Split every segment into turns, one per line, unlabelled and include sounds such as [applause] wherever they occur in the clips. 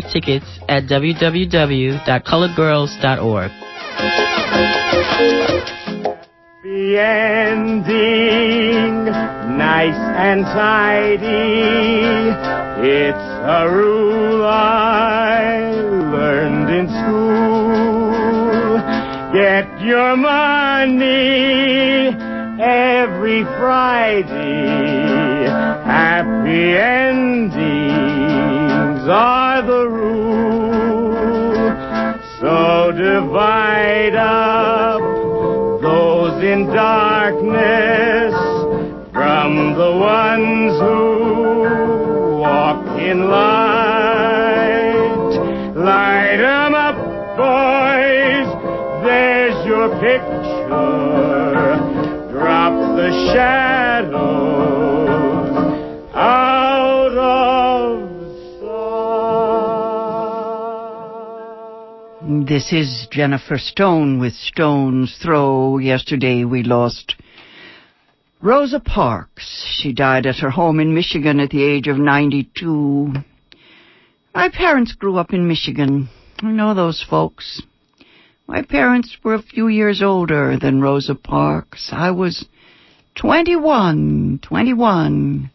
tickets at www.coloredgirls.org.
The ending, nice and tidy. It's a rule I learned in school. Get your money every Friday. Happy endings are So divide up those in darkness from the ones who walk in light. Light 'em up, boys. There's your picture. Drop the shadows
This is Jennifer Stone with Stone's Throw. Yesterday we lost Rosa Parks. She died at her home in Michigan at the age of 92. My parents grew up in Michigan. I know those folks. My parents were a few years older than Rosa Parks. I was 21, 21,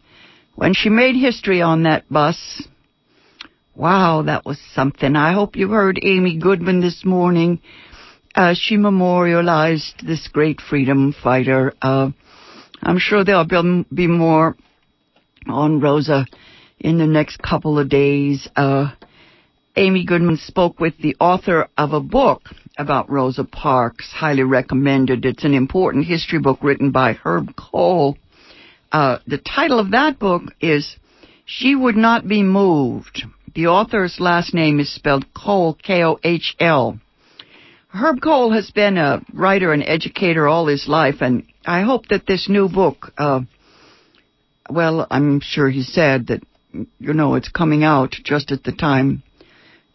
when she made history on that bus. Wow, that was something. I hope you heard Amy Goodman this morning. Uh, she memorialized this great freedom fighter. Uh, I'm sure there'll be, more on Rosa in the next couple of days. Uh, Amy Goodman spoke with the author of a book about Rosa Parks, highly recommended. It's an important history book written by Herb Kohl. Uh, the title of that book is She Would Not Be Moved. The author's last name is spelled Kohl, K-O-H-L. Herb Kohl has been a writer and educator all his life, and I hope that this new book, uh, well, I'm sure he said that, you know, it's coming out just at the time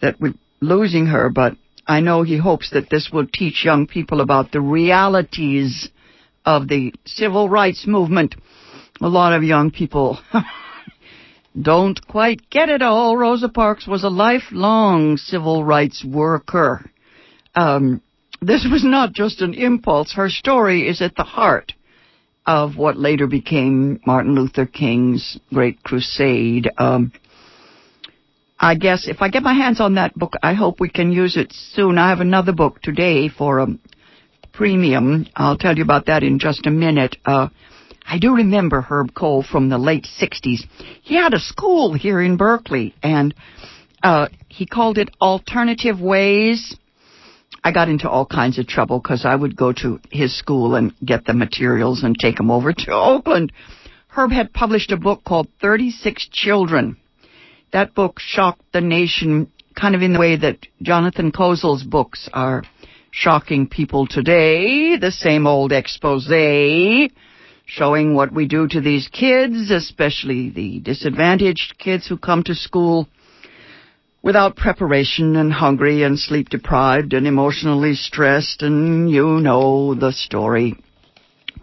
that we're losing her, but I know he hopes that this will teach young people about the realities of the civil rights movement. A lot of young people [laughs] don't quite get it all. Rosa Parks was a lifelong civil rights worker. Um, this was not just an impulse. Her story is at the heart of what later became Martin Luther King's great crusade. Um, I guess if I get my hands on that book, I hope we can use it soon. I have another book today for a premium. I'll tell you about that in just a minute. Uh, I do remember Herb Kohl from the late 60s. He had a school here in Berkeley, and uh, he called it Alternative Ways. I got into all kinds of trouble because I would go to his school and get the materials and take them over to Oakland. Herb had published a book called 36 Children. That book shocked the nation kind of in the way that Jonathan Kozol's books are shocking people today. The same old expose showing what we do to these kids, especially the disadvantaged kids who come to school without preparation and hungry and sleep deprived and emotionally stressed and you know the story.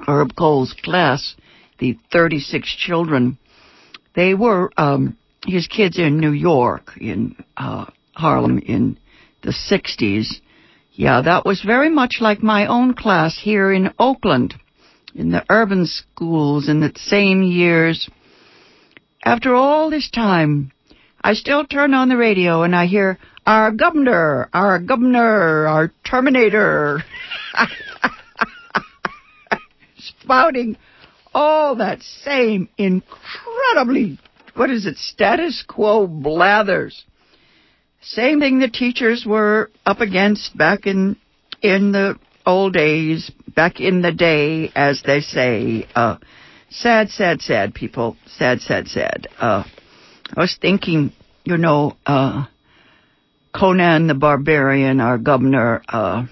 Herb Kohl's class, the 36 children, they were um, his kids in New York, in uh, Harlem in the 60s. Yeah, that was very much like my own class here in Oakland, in the urban schools in the same years. After all this time, I still turn on the radio and I hear, our governor, our governor, our terminator, [laughs] spouting all that same incredibly, what is it, status quo blathers. Same thing the teachers were up against back in, in the old days, back in the day, as they say. Uh, sad, sad, sad, people. Sad, sad, sad. Uh, I was thinking, you know, uh, Conan the Barbarian, our governor, uh,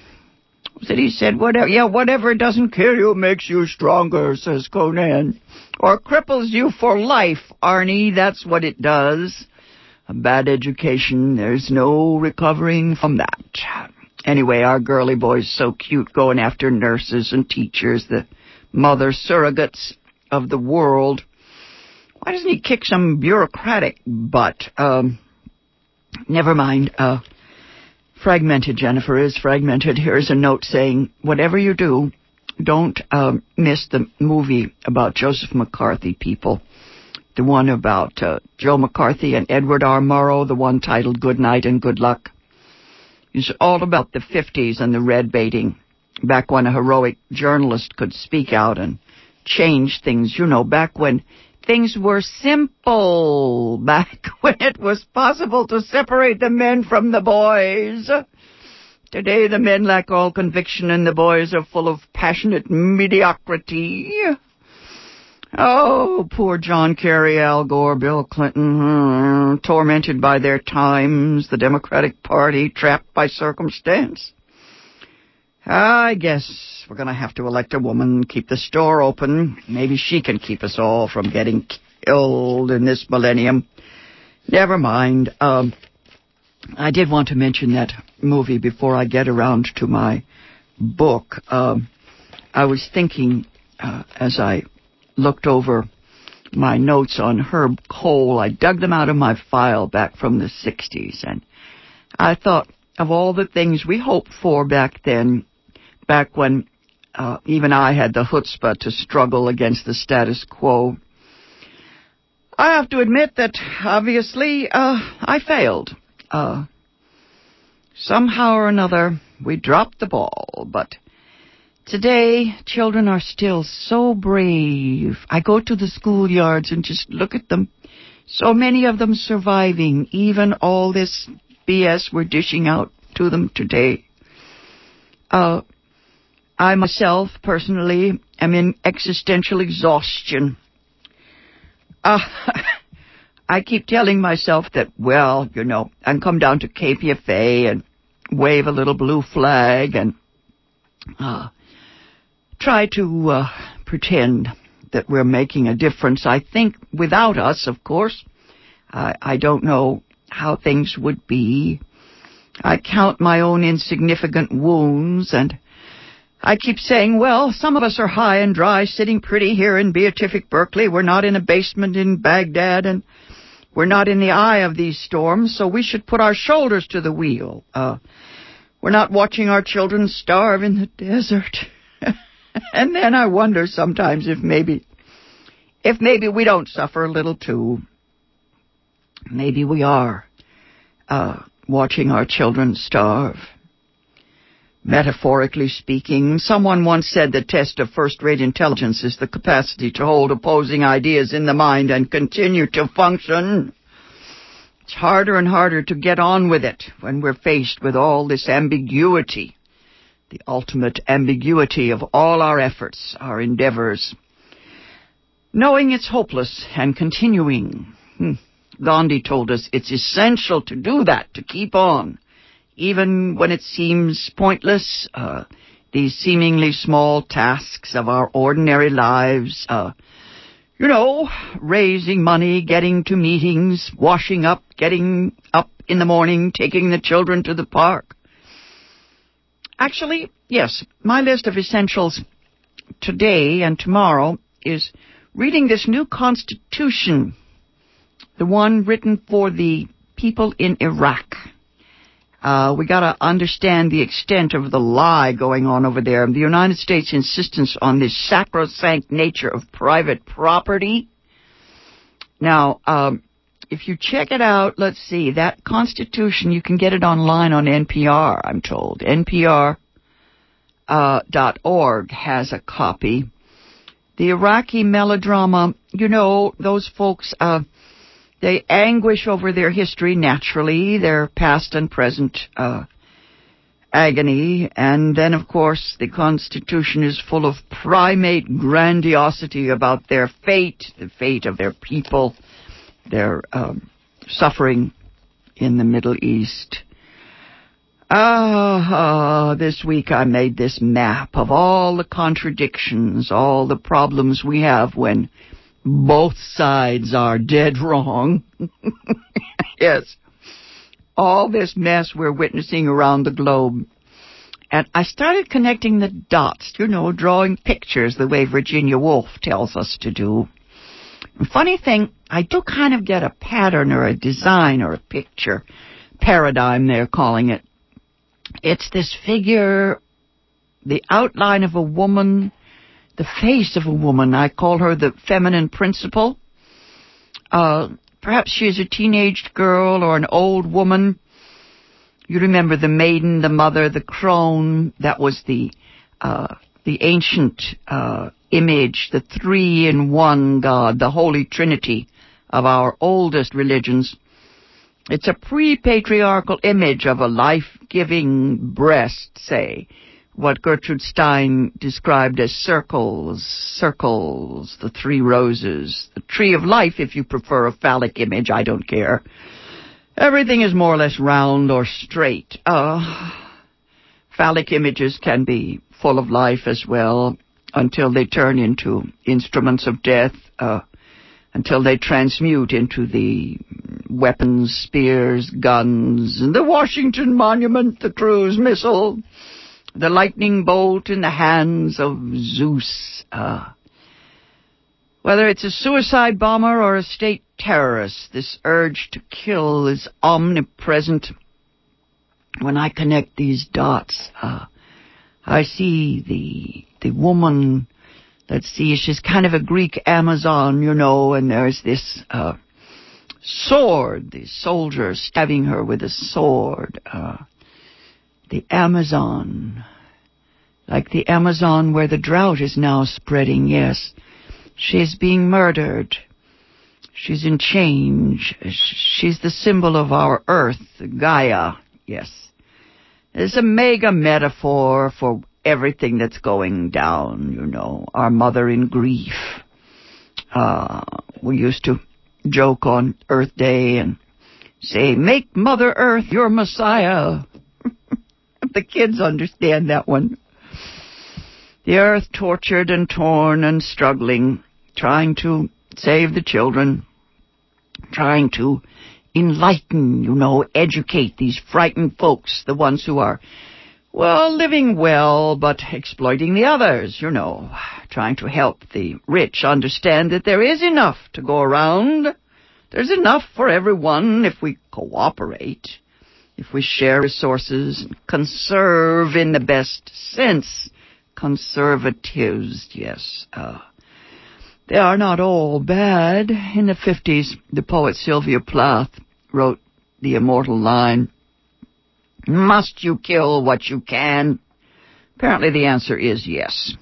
that he said, whatever, yeah, whatever doesn't kill you makes you stronger, says Conan. Or cripples you for life, Arnie, that's what it does. A bad education, there's no recovering from that. Anyway, our girly boy's so cute going after nurses and teachers, the mother surrogates of the world. Why doesn't he kick some bureaucratic butt? Um, Never mind. Uh, fragmented, Jennifer is fragmented. Here's a note saying, whatever you do, don't um, miss the movie about Joseph McCarthy, people. The one about uh, Joe McCarthy and Edward R. Murrow, the one titled Good Night and Good Luck. It's all about the 50s and the red baiting, back when a heroic journalist could speak out and change things, you know, back when things were simple, [laughs] back when it was possible to separate the men from the boys. Today the men lack all conviction and the boys are full of passionate mediocrity. Oh, poor John Kerry, Al Gore, Bill Clinton, hmm, tormented by their times, the Democratic Party trapped by circumstance. I guess we're going to have to elect a woman, keep the store open. Maybe she can keep us all from getting killed in this millennium. Never mind. Um, I did want to mention that movie before I get around to my book. Um, I was thinking uh, as I looked over my notes on Herb Kohl. I dug them out of my file back from the 60s, and I thought of all the things we hoped for back then back when uh, even I had the chutzpah to struggle against the status quo. I have to admit that obviously uh, I failed. Uh, somehow or another, we dropped the ball, but today children are still so brave. I go to the schoolyards and just look at them. So many of them surviving even all this BS we're dishing out to them today. Uh, I myself, personally, am in existential exhaustion. Uh, [laughs] I keep telling myself that, well, you know, I can come down to KPFA and wave a little blue flag and uh, try to uh, pretend that we're making a difference. I think without us, of course, I, I don't know how things would be. I count my own insignificant wounds and I keep saying, well, some of us are high and dry, sitting pretty here in Beatific Berkeley. We're not in a basement in Baghdad, and we're not in the eye of these storms, so we should put our shoulders to the wheel. Uh, we're not watching our children starve in the desert. [laughs] and then I wonder sometimes if maybe, if maybe we don't suffer a little too. Maybe we are, uh, watching our children starve. Metaphorically speaking, someone once said the test of first-rate intelligence is the capacity to hold opposing ideas in the mind and continue to function. It's harder and harder to get on with it when we're faced with all this ambiguity, the ultimate ambiguity of all our efforts, our endeavors. Knowing it's hopeless and continuing. Hmm. Gandhi told us it's essential to do that, to keep on even when it seems pointless, uh, these seemingly small tasks of our ordinary lives, uh, you know, raising money, getting to meetings, washing up, getting up in the morning, taking the children to the park. Actually, yes, my list of essentials today and tomorrow is reading this new constitution, the one written for the people in Iraq. Uh, we got to understand the extent of the lie going on over there. The United States' insistence on this sacrosanct nature of private property. Now, um, if you check it out, let's see, that Constitution, you can get it online on NPR, I'm told. NPR uh, dot org has a copy. The Iraqi melodrama, you know, those folks, uh, they anguish over their history naturally, their past and present uh, agony, and then, of course, the Constitution is full of primate grandiosity about their fate, the fate of their people, their um, suffering in the Middle East. Ah, uh, this week I made this map of all the contradictions, all the problems we have when both sides are dead wrong. [laughs] yes. All this mess we're witnessing around the globe. And I started connecting the dots, you know, drawing pictures the way Virginia Woolf tells us to do. funny thing, I do kind of get a pattern or a design or a picture. paradigm, they're calling it. It's this figure, the outline of a woman, the face of a woman. I call her the feminine principle. Uh, perhaps she is a teenage girl or an old woman. You remember the maiden, the mother, the crone. That was the uh, the ancient uh, image, the three in one God, the Holy Trinity of our oldest religions. It's a pre-patriarchal image of a life-giving breast, say, what Gertrude Stein described as circles, circles, the three roses, the tree of life if you prefer a phallic image, I don't care. Everything is more or less round or straight. Uh, phallic images can be full of life as well until they turn into instruments of death, uh, until they transmute into the weapons, spears, guns, the Washington Monument, the cruise missile, the lightning bolt in the hands of Zeus. Uh, whether it's a suicide bomber or a state terrorist, this urge to kill is omnipresent. When I connect these dots, uh, I see the the woman. Let's see, she's kind of a Greek Amazon, you know, and there's this uh, sword, the soldier stabbing her with a sword. Uh, the Amazon, like the Amazon where the drought is now spreading. Yes, she's being murdered. She's in change. She's the symbol of our earth, Gaia. Yes. It's a mega metaphor for everything that's going down, you know. Our mother in grief. Uh, we used to joke on Earth Day and say, make Mother Earth your Messiah. [laughs] the kids understand that one. The earth tortured and torn and struggling, trying to save the children, trying to enlighten, you know, educate these frightened folks, the ones who are, well, living well, but exploiting the others, you know, trying to help the rich understand that there is enough to go around. There's enough for everyone if we cooperate, if we share resources, and conserve in the best sense. Conservatives, yes. Uh, they are not all bad. In the 50s, the poet Sylvia Plath wrote the immortal line, Must you kill what you can? Apparently the answer is yes.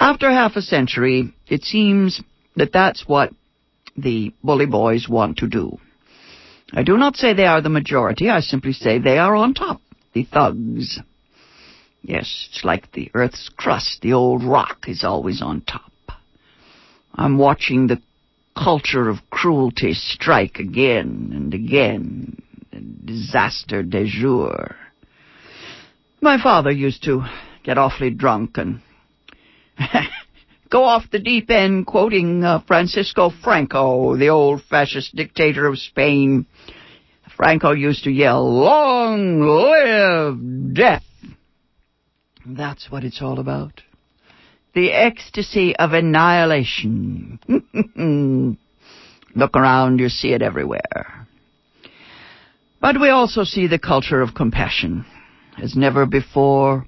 After half a century, it seems that that's what the bully boys want to do. I do not say they are the majority, I simply say they are on top, the thugs. Yes, it's like the Earth's crust, the old rock is always on top. I'm watching the culture of cruelty strike again and again. Disaster de jour. My father used to get awfully drunk and [laughs] go off the deep end quoting uh, Francisco Franco, the old fascist dictator of Spain. Franco used to yell, Long live death! That's what it's all about the ecstasy of annihilation. [laughs] Look around, you see it everywhere. But we also see the culture of compassion. As never before,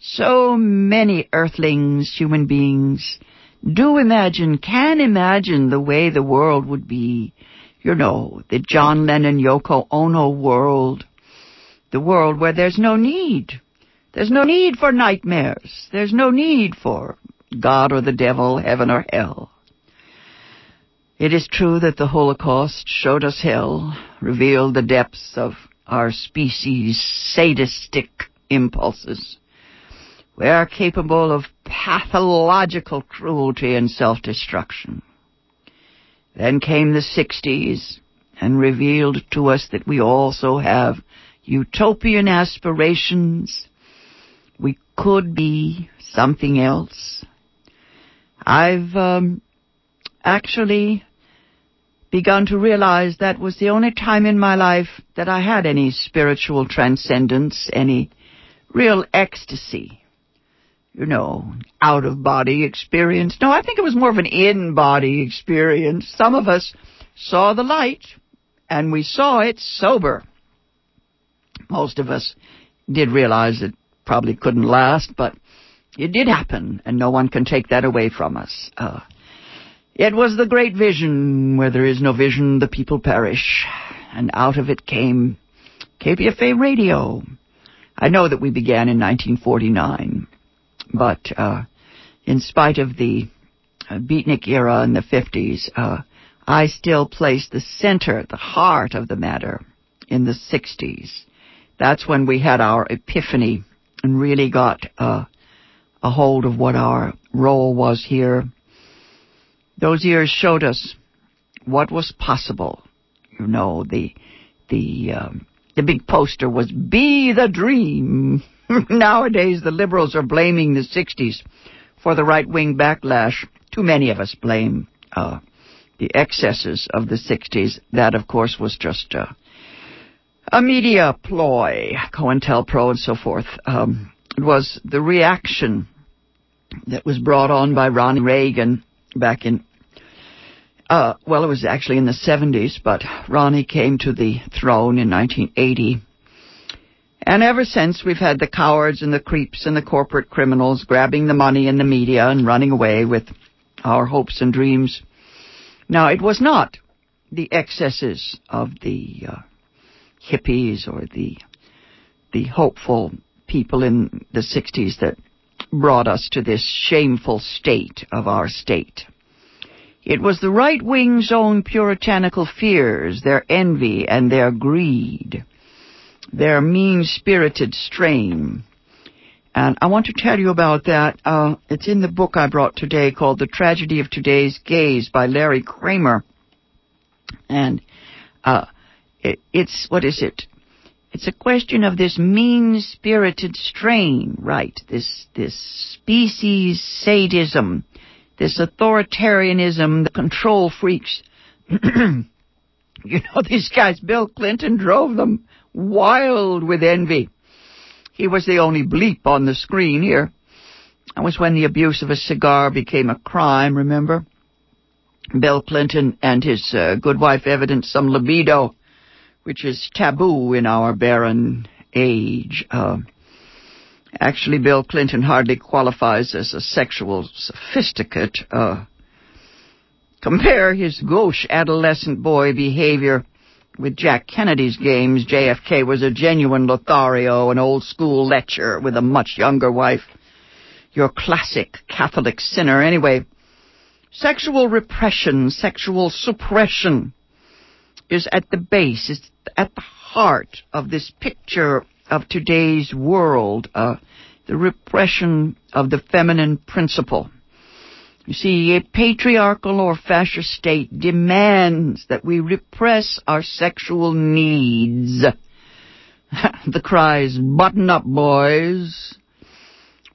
so many earthlings, human beings, do imagine, can imagine the way the world would be. You know, the John Lennon Yoko Ono world. The world where there's no need there's no need for nightmares. There's no need for God or the devil, heaven or hell. It is true that the Holocaust showed us hell, revealed the depths of our species' sadistic impulses. We are capable of pathological cruelty and self-destruction. Then came the 60s and revealed to us that we also have utopian aspirations we could be something else. I've um, actually begun to realize that was the only time in my life that I had any spiritual transcendence, any real ecstasy. You know, out of body experience. No, I think it was more of an in body experience. Some of us saw the light and we saw it sober. Most of us did realize it probably couldn't last, but it did happen, and no one can take that away from us. Uh, it was the great vision. Where there is no vision, the people perish. And out of it came KPFA radio. I know that we began in 1949, but uh, in spite of the uh, beatnik era in the 50s, uh, I still place the center, the heart of the matter in the 60s. That's when we had our epiphany and really got uh, a hold of what our role was here. Those years showed us what was possible. You know, the the um, the big poster was "Be the Dream." [laughs] Nowadays, the liberals are blaming the '60s for the right wing backlash. Too many of us blame uh, the excesses of the '60s. That, of course, was just a media ploy, COINTELPRO and so forth. Um, it was the reaction that was brought on by Ronald Reagan back in, uh, well, it was actually in the 70s, but Ronnie came to the throne in 1980. And ever since, we've had the cowards and the creeps and the corporate criminals grabbing the money in the media and running away with our hopes and dreams. Now, it was not the excesses of the uh, hippies or the the hopeful people in the 60s that brought us to this shameful state of our state. It was the right wing's own puritanical fears, their envy and their greed, their mean spirited strain. And I want to tell you about that. Uh, it's in the book I brought today called The Tragedy of Today's Gays by Larry Kramer. And uh, it, it's, what is it? It's a question of this mean-spirited strain, right? This, this species sadism, this authoritarianism, the control freaks. [clears throat] you know, these guys, Bill Clinton drove them wild with envy. He was the only bleep on the screen here. That was when the abuse of a cigar became a crime, remember? Bill Clinton and his uh, good wife evidenced some libido which is taboo in our barren age. Uh, actually, Bill Clinton hardly qualifies as a sexual sophisticate. Uh, compare his gauche adolescent boy behavior with Jack Kennedy's games. JFK was a genuine Lothario, an old school lecher with a much younger wife. Your classic Catholic sinner. Anyway, sexual repression, sexual suppression is at the base, is at the heart of this picture of today's world, uh, the repression of the feminine principle. You see, a patriarchal or fascist state demands that we repress our sexual needs. [laughs] the cries, button up, boys.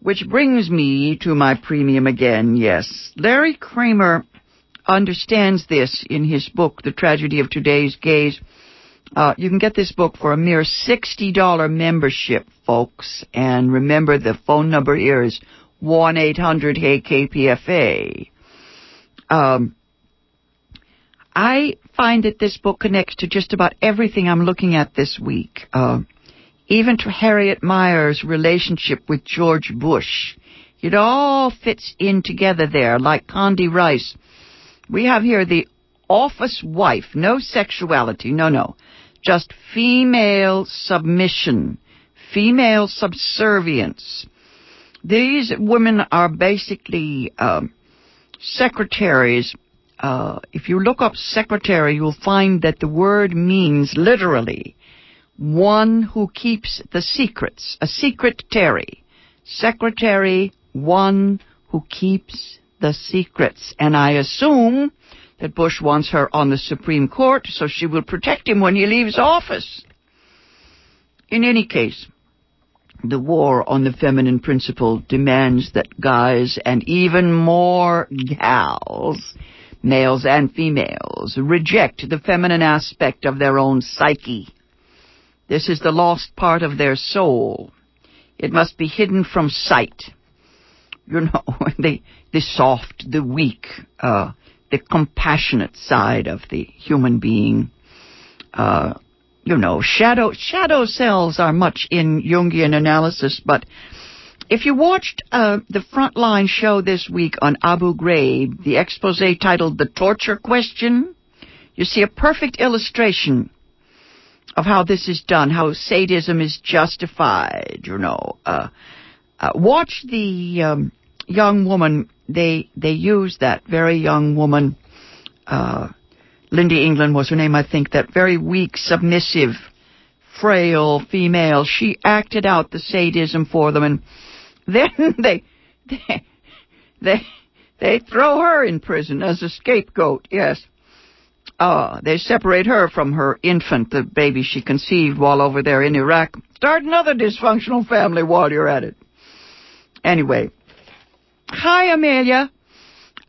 Which brings me to my premium again, yes. Larry Kramer understands this in his book, The Tragedy of Today's Gays. Uh, you can get this book for a mere $60 membership, folks. And remember, the phone number here is 1-800-HEY-KPFA. Um, I find that this book connects to just about everything I'm looking at this week. Uh, even to Harriet Miers' relationship with George Bush. It all fits in together there, like Condi Rice we have here the office wife, no sexuality, no, no, just female submission, female subservience. These women are basically um, secretaries. Uh, if you look up secretary, you'll find that the word means literally one who keeps the secrets, a secretary. Secretary, one who keeps the secrets. And I assume that Bush wants her on the Supreme Court so she will protect him when he leaves office. In any case, the war on the feminine principle demands that guys and even more gals, males and females, reject the feminine aspect of their own psyche. This is the lost part of their soul. It must be hidden from sight you know, [laughs] the, the soft, the weak, uh, the compassionate side of the human being. Uh, you know, shadow shadow cells are much in Jungian analysis, but if you watched uh, the Frontline show this week on Abu Ghraib, the expose titled "The Torture Question," you see a perfect illustration of how this is done, how sadism is justified. You know, uh, uh, watch the um, young woman. They they use that very young woman. Uh, Lynndie England was her name, I think. That very weak, submissive, frail female. She acted out the sadism for them, and [laughs] then they they they, they throw her in prison as a scapegoat. Yes. Uh, they separate her from her infant, the baby she conceived while over there in Iraq. Start another dysfunctional family while you're at it. Anyway. Hi, Amelia.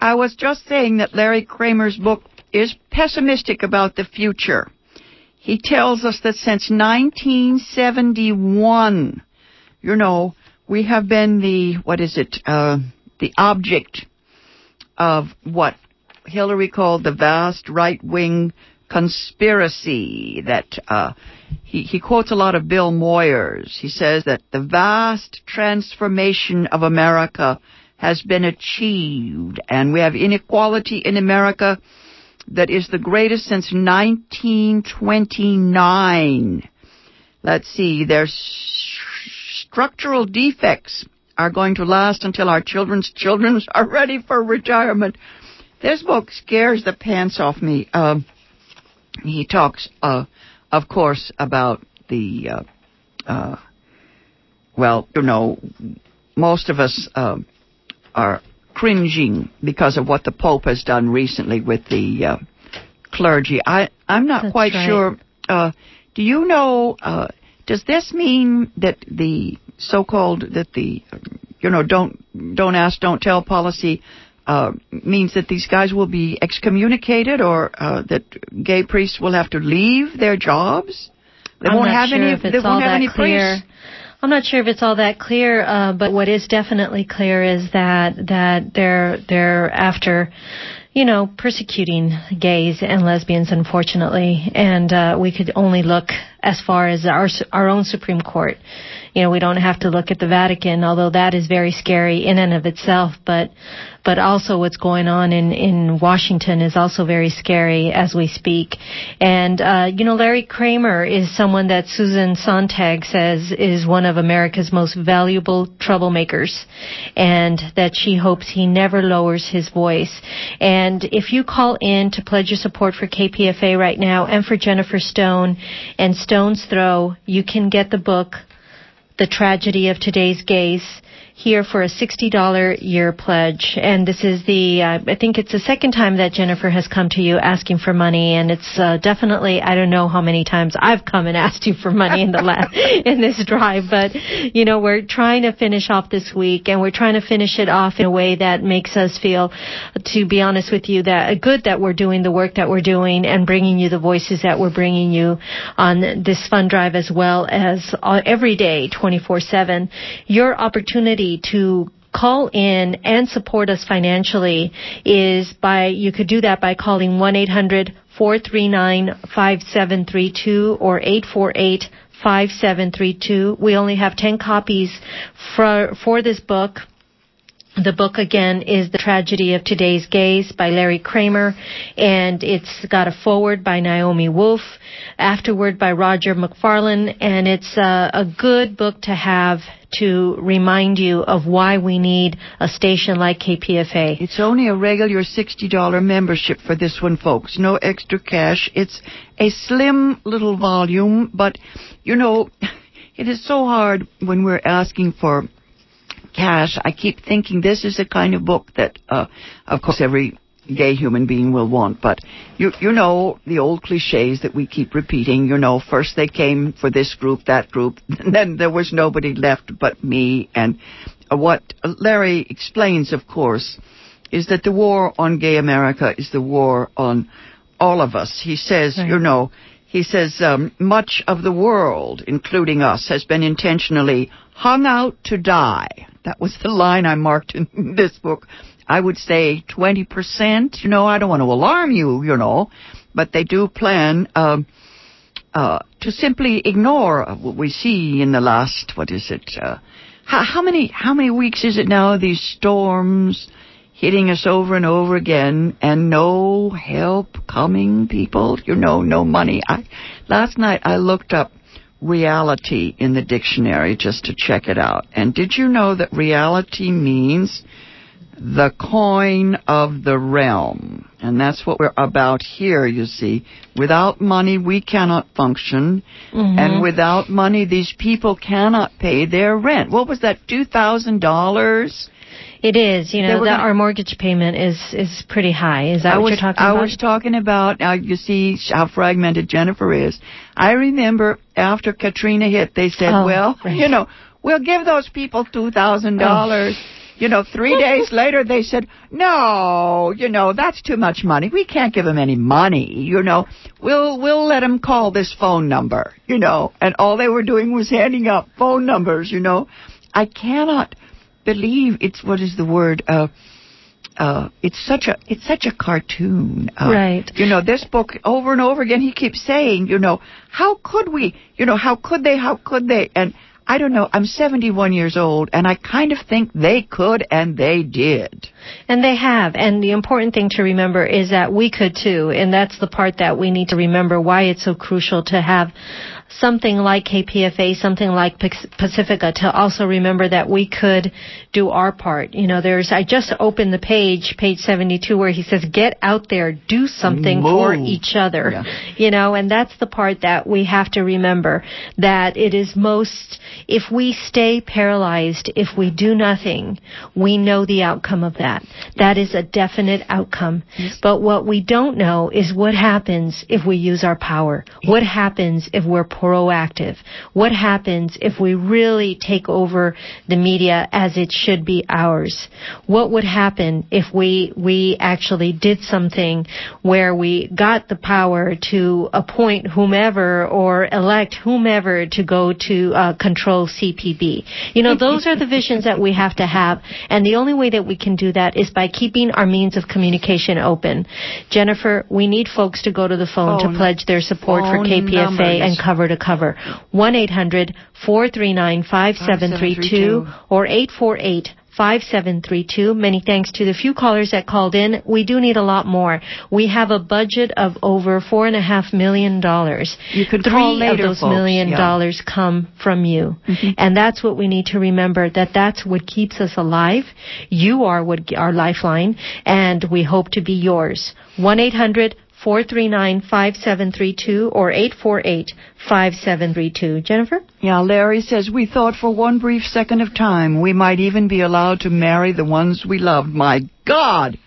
I was just saying that Larry Kramer's book is pessimistic about the future. He tells us that since 1971, you know, we have been the, what is it, uh, the object of what Hillary called the vast right-wing conspiracy that uh, he, he quotes a lot of Bill Moyers. He says that the vast transformation of America has been achieved and we have inequality in America that is the greatest since 1929. Let's see, their structural defects are going to last until our children's children [laughs] are ready for retirement. This book scares the pants off me. Uh, he talks, uh, of course, about the, uh, uh well, you know, most of us uh, are cringing because of what the Pope has done recently with the uh, clergy. I, I'm not
That's
quite
right.
sure. do you know? does this mean that the so-called that the you know don't don't ask, don't tell policy uh, means that these guys will be excommunicated or uh, that gay priests will have to leave their jobs. They
I'm
won't have
sure
any. they won't have any
clear.
priests.
I'm not sure if it's all that clear, uh, but what is definitely clear is that that they're they're after, you know, persecuting gays and lesbians, unfortunately, and uh, we could only look as far as our our own Supreme Court. You know, we don't have to look at the Vatican, although that is very scary in and of itself, but but also what's going on in in Washington is also very scary as we speak. And uh, you know, Larry Kramer is someone that Susan Sontag says is one of America's most valuable troublemakers, and that she hopes he never lowers his voice. And if you call in to pledge your support for KPFA right now and for Jennifer Stone and Stone's Throw, you can get the book the Tragedy of Today's Gays here for a $60 year pledge. And this is the, uh, I think it's the second time that Jennifer has come to you asking for money. And it's uh, definitely, I don't know how many times I've come and [laughs] asked you for money in the last, [laughs] in this drive. But, you know, we're trying to finish off this week and we're trying to finish it off in a way that makes us feel, to be honest with you, that good that we're doing the work that we're doing and bringing you the voices that we're bringing you on this fund drive as well as uh, every day, 24 7. Your opportunity to call in and support us financially is by you could do that by calling 1-800-439-5732 or 848 5732. We only have 10 copies for for this book. The book again is The Tragedy of Today's Gays by Larry Kramer and it's got a foreword by Naomi Wolf, afterward by Rodger McFarlane and it's a, a good book to have to remind you of why we need a station like KPFA.
It's only a regular $60 membership for this one, folks. No extra cash. It's a slim little volume, but, you know, [laughs] it is so hard when we're asking for cash. I keep thinking this is the kind of book that, uh, of course, every gay human being will want. But you you know the old cliches that we keep repeating. You know, first they came for this group, that group, [laughs] and then there was nobody left but me. And what Larry explains, of course, is that the war on gay America is the war on all of us. He says,
Right.
you know. He says um, much of the world, including us, has been intentionally hung out to die. That was the line I marked in [laughs] this book. I would say 20%. You know, I don't want to alarm you, you know, but they do plan um, uh, to simply ignore what we see in the last, what is it, uh, how, how many, how many weeks is it now, these storms hitting us over and over again and no help coming, people, you know, no money. I, last night I looked up reality in the dictionary just to check it out. And did you know that reality means the coin of the realm? And that's what we're about here, you see. Without money, we cannot function.
Mm-hmm.
And without money, these people cannot pay their rent. What was that, $2,000?
It is, you know, that
gonna-
our mortgage payment is is pretty high. Is that
I
what
was,
you're talking
I
about?
I was talking about, uh, you see how fragmented Jennifer is. I remember after Katrina hit, they said,
Oh,
well,
right.
you know, we'll give those people $2,000.
Oh.
You know, three [laughs] days later they said, no, you know, that's too much money. We can't give them any money, you know. We'll, we'll let them call this phone number, you know. And all they were doing was handing out phone numbers, you know. I cannot believe it's, what is the word, uh, uh, it's such a it's such a cartoon. Uh,
Right.
You know, this book over and over again. He keeps saying, you know, how could we? You know, how could they? How could they? And I don't know. I'm 71 years old, and I kind of think they could, and they did.
And they have. And the important thing to remember is that we could too. And that's the part that we need to remember why it's so crucial to have something like KPFA, something like Pacifica to also remember that we could do our part. You know, there's, I just opened the page, page 72, where he says, get out there, do something for each other.
Yeah.
You know, and that's the part that we have to remember that it is most, if we stay paralyzed, if we do nothing, we know the outcome of that. That is a definite outcome. But what we don't know is what happens if we use our power. What happens if we're proactive? What happens if we really take over the media as it should be ours? What would happen if we, we actually did something where we got the power to appoint whomever or elect whomever to go to uh, control CPB? You know, those are the visions that we have to have. And the only way that we can do that is by keeping our means of communication open. Jennifer, we need folks to go to the phone,
Phone.
to pledge their support for KPFA
numbers.
and cover to cover. 1-800-439-5732 or 848 5732. Many thanks to the few callers that called in. We do need a lot more. We have a budget of over four and a half million dollars.
You could
Three
call later,
of those
folks.
million
Yeah.
dollars come from you. Mm-hmm. And that's what we need to remember that that's what keeps us alive. You are what our lifeline and we hope to be yours. 1-800 439-5732 or 848-5732. Jennifer?
Yeah, Larry says we thought for one brief second of time we might even be allowed to marry the ones we loved. My God!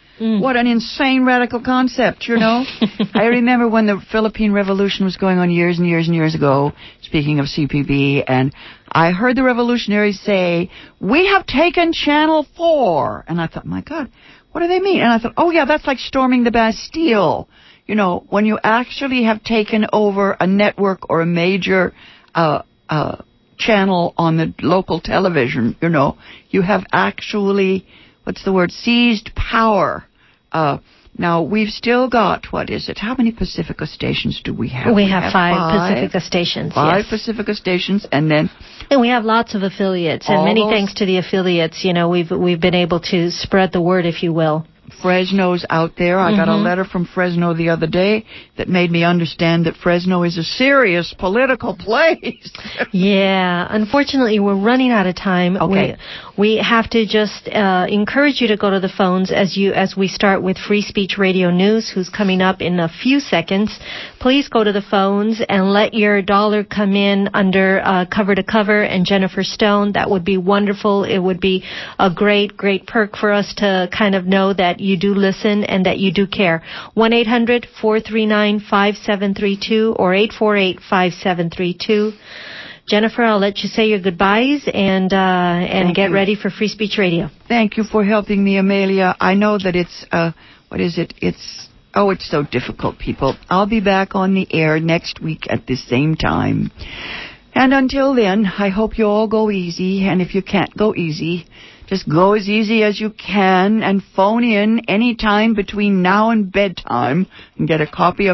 What an insane radical concept, you know? [laughs] I remember when the Philippine Revolution was going on years and years and years ago, speaking of CPB, and I heard the revolutionaries say, we have taken Channel 4. And I thought, my God, what do they mean? And I thought, oh yeah, that's like storming the Bastille. You know, when you actually have taken over a network or a major, uh, uh, channel on the local television, you know, you have actually, what's the word, seized power. Uh, now we've still got, what is it? How many Pacifica stations do we have?
We have five, Pacifica stations.
Five
yes.
Pacifica stations, and then
And we have lots of affiliates, and many
those-
thanks to the affiliates. You know, we've we've been able to spread the word, if you will.
Fresno's out there. I got a
Mhm.
letter from Fresno the other day that made me understand that Fresno is a serious political [laughs] place.
Yeah, unfortunately, we're running out of time.
Okay.
We, we have to just uh, encourage you to go to the phones as you as we start with Free Speech Radio News, who's coming up in a few seconds. Please go to the phones and let your dollar come in under uh, cover to cover and Jennifer Stone. That would be wonderful. It would be a great, great perk for us to kind of know that you do listen and that you do care. One eight hundred four three nine five seven three two or eight four eight five seven three two. Jennifer, I'll let you say your goodbyes and uh, and
Thank
get
you.
ready for Free Speech Radio.
Thank you for helping me, Amelia. I know that it's uh what is it? It's oh, it's so difficult, people. I'll be back on the air next week at the same time. And until then, I hope you all go easy, and if you can't go easy, just go as easy as you can and phone in any time between now and bedtime and get a copy of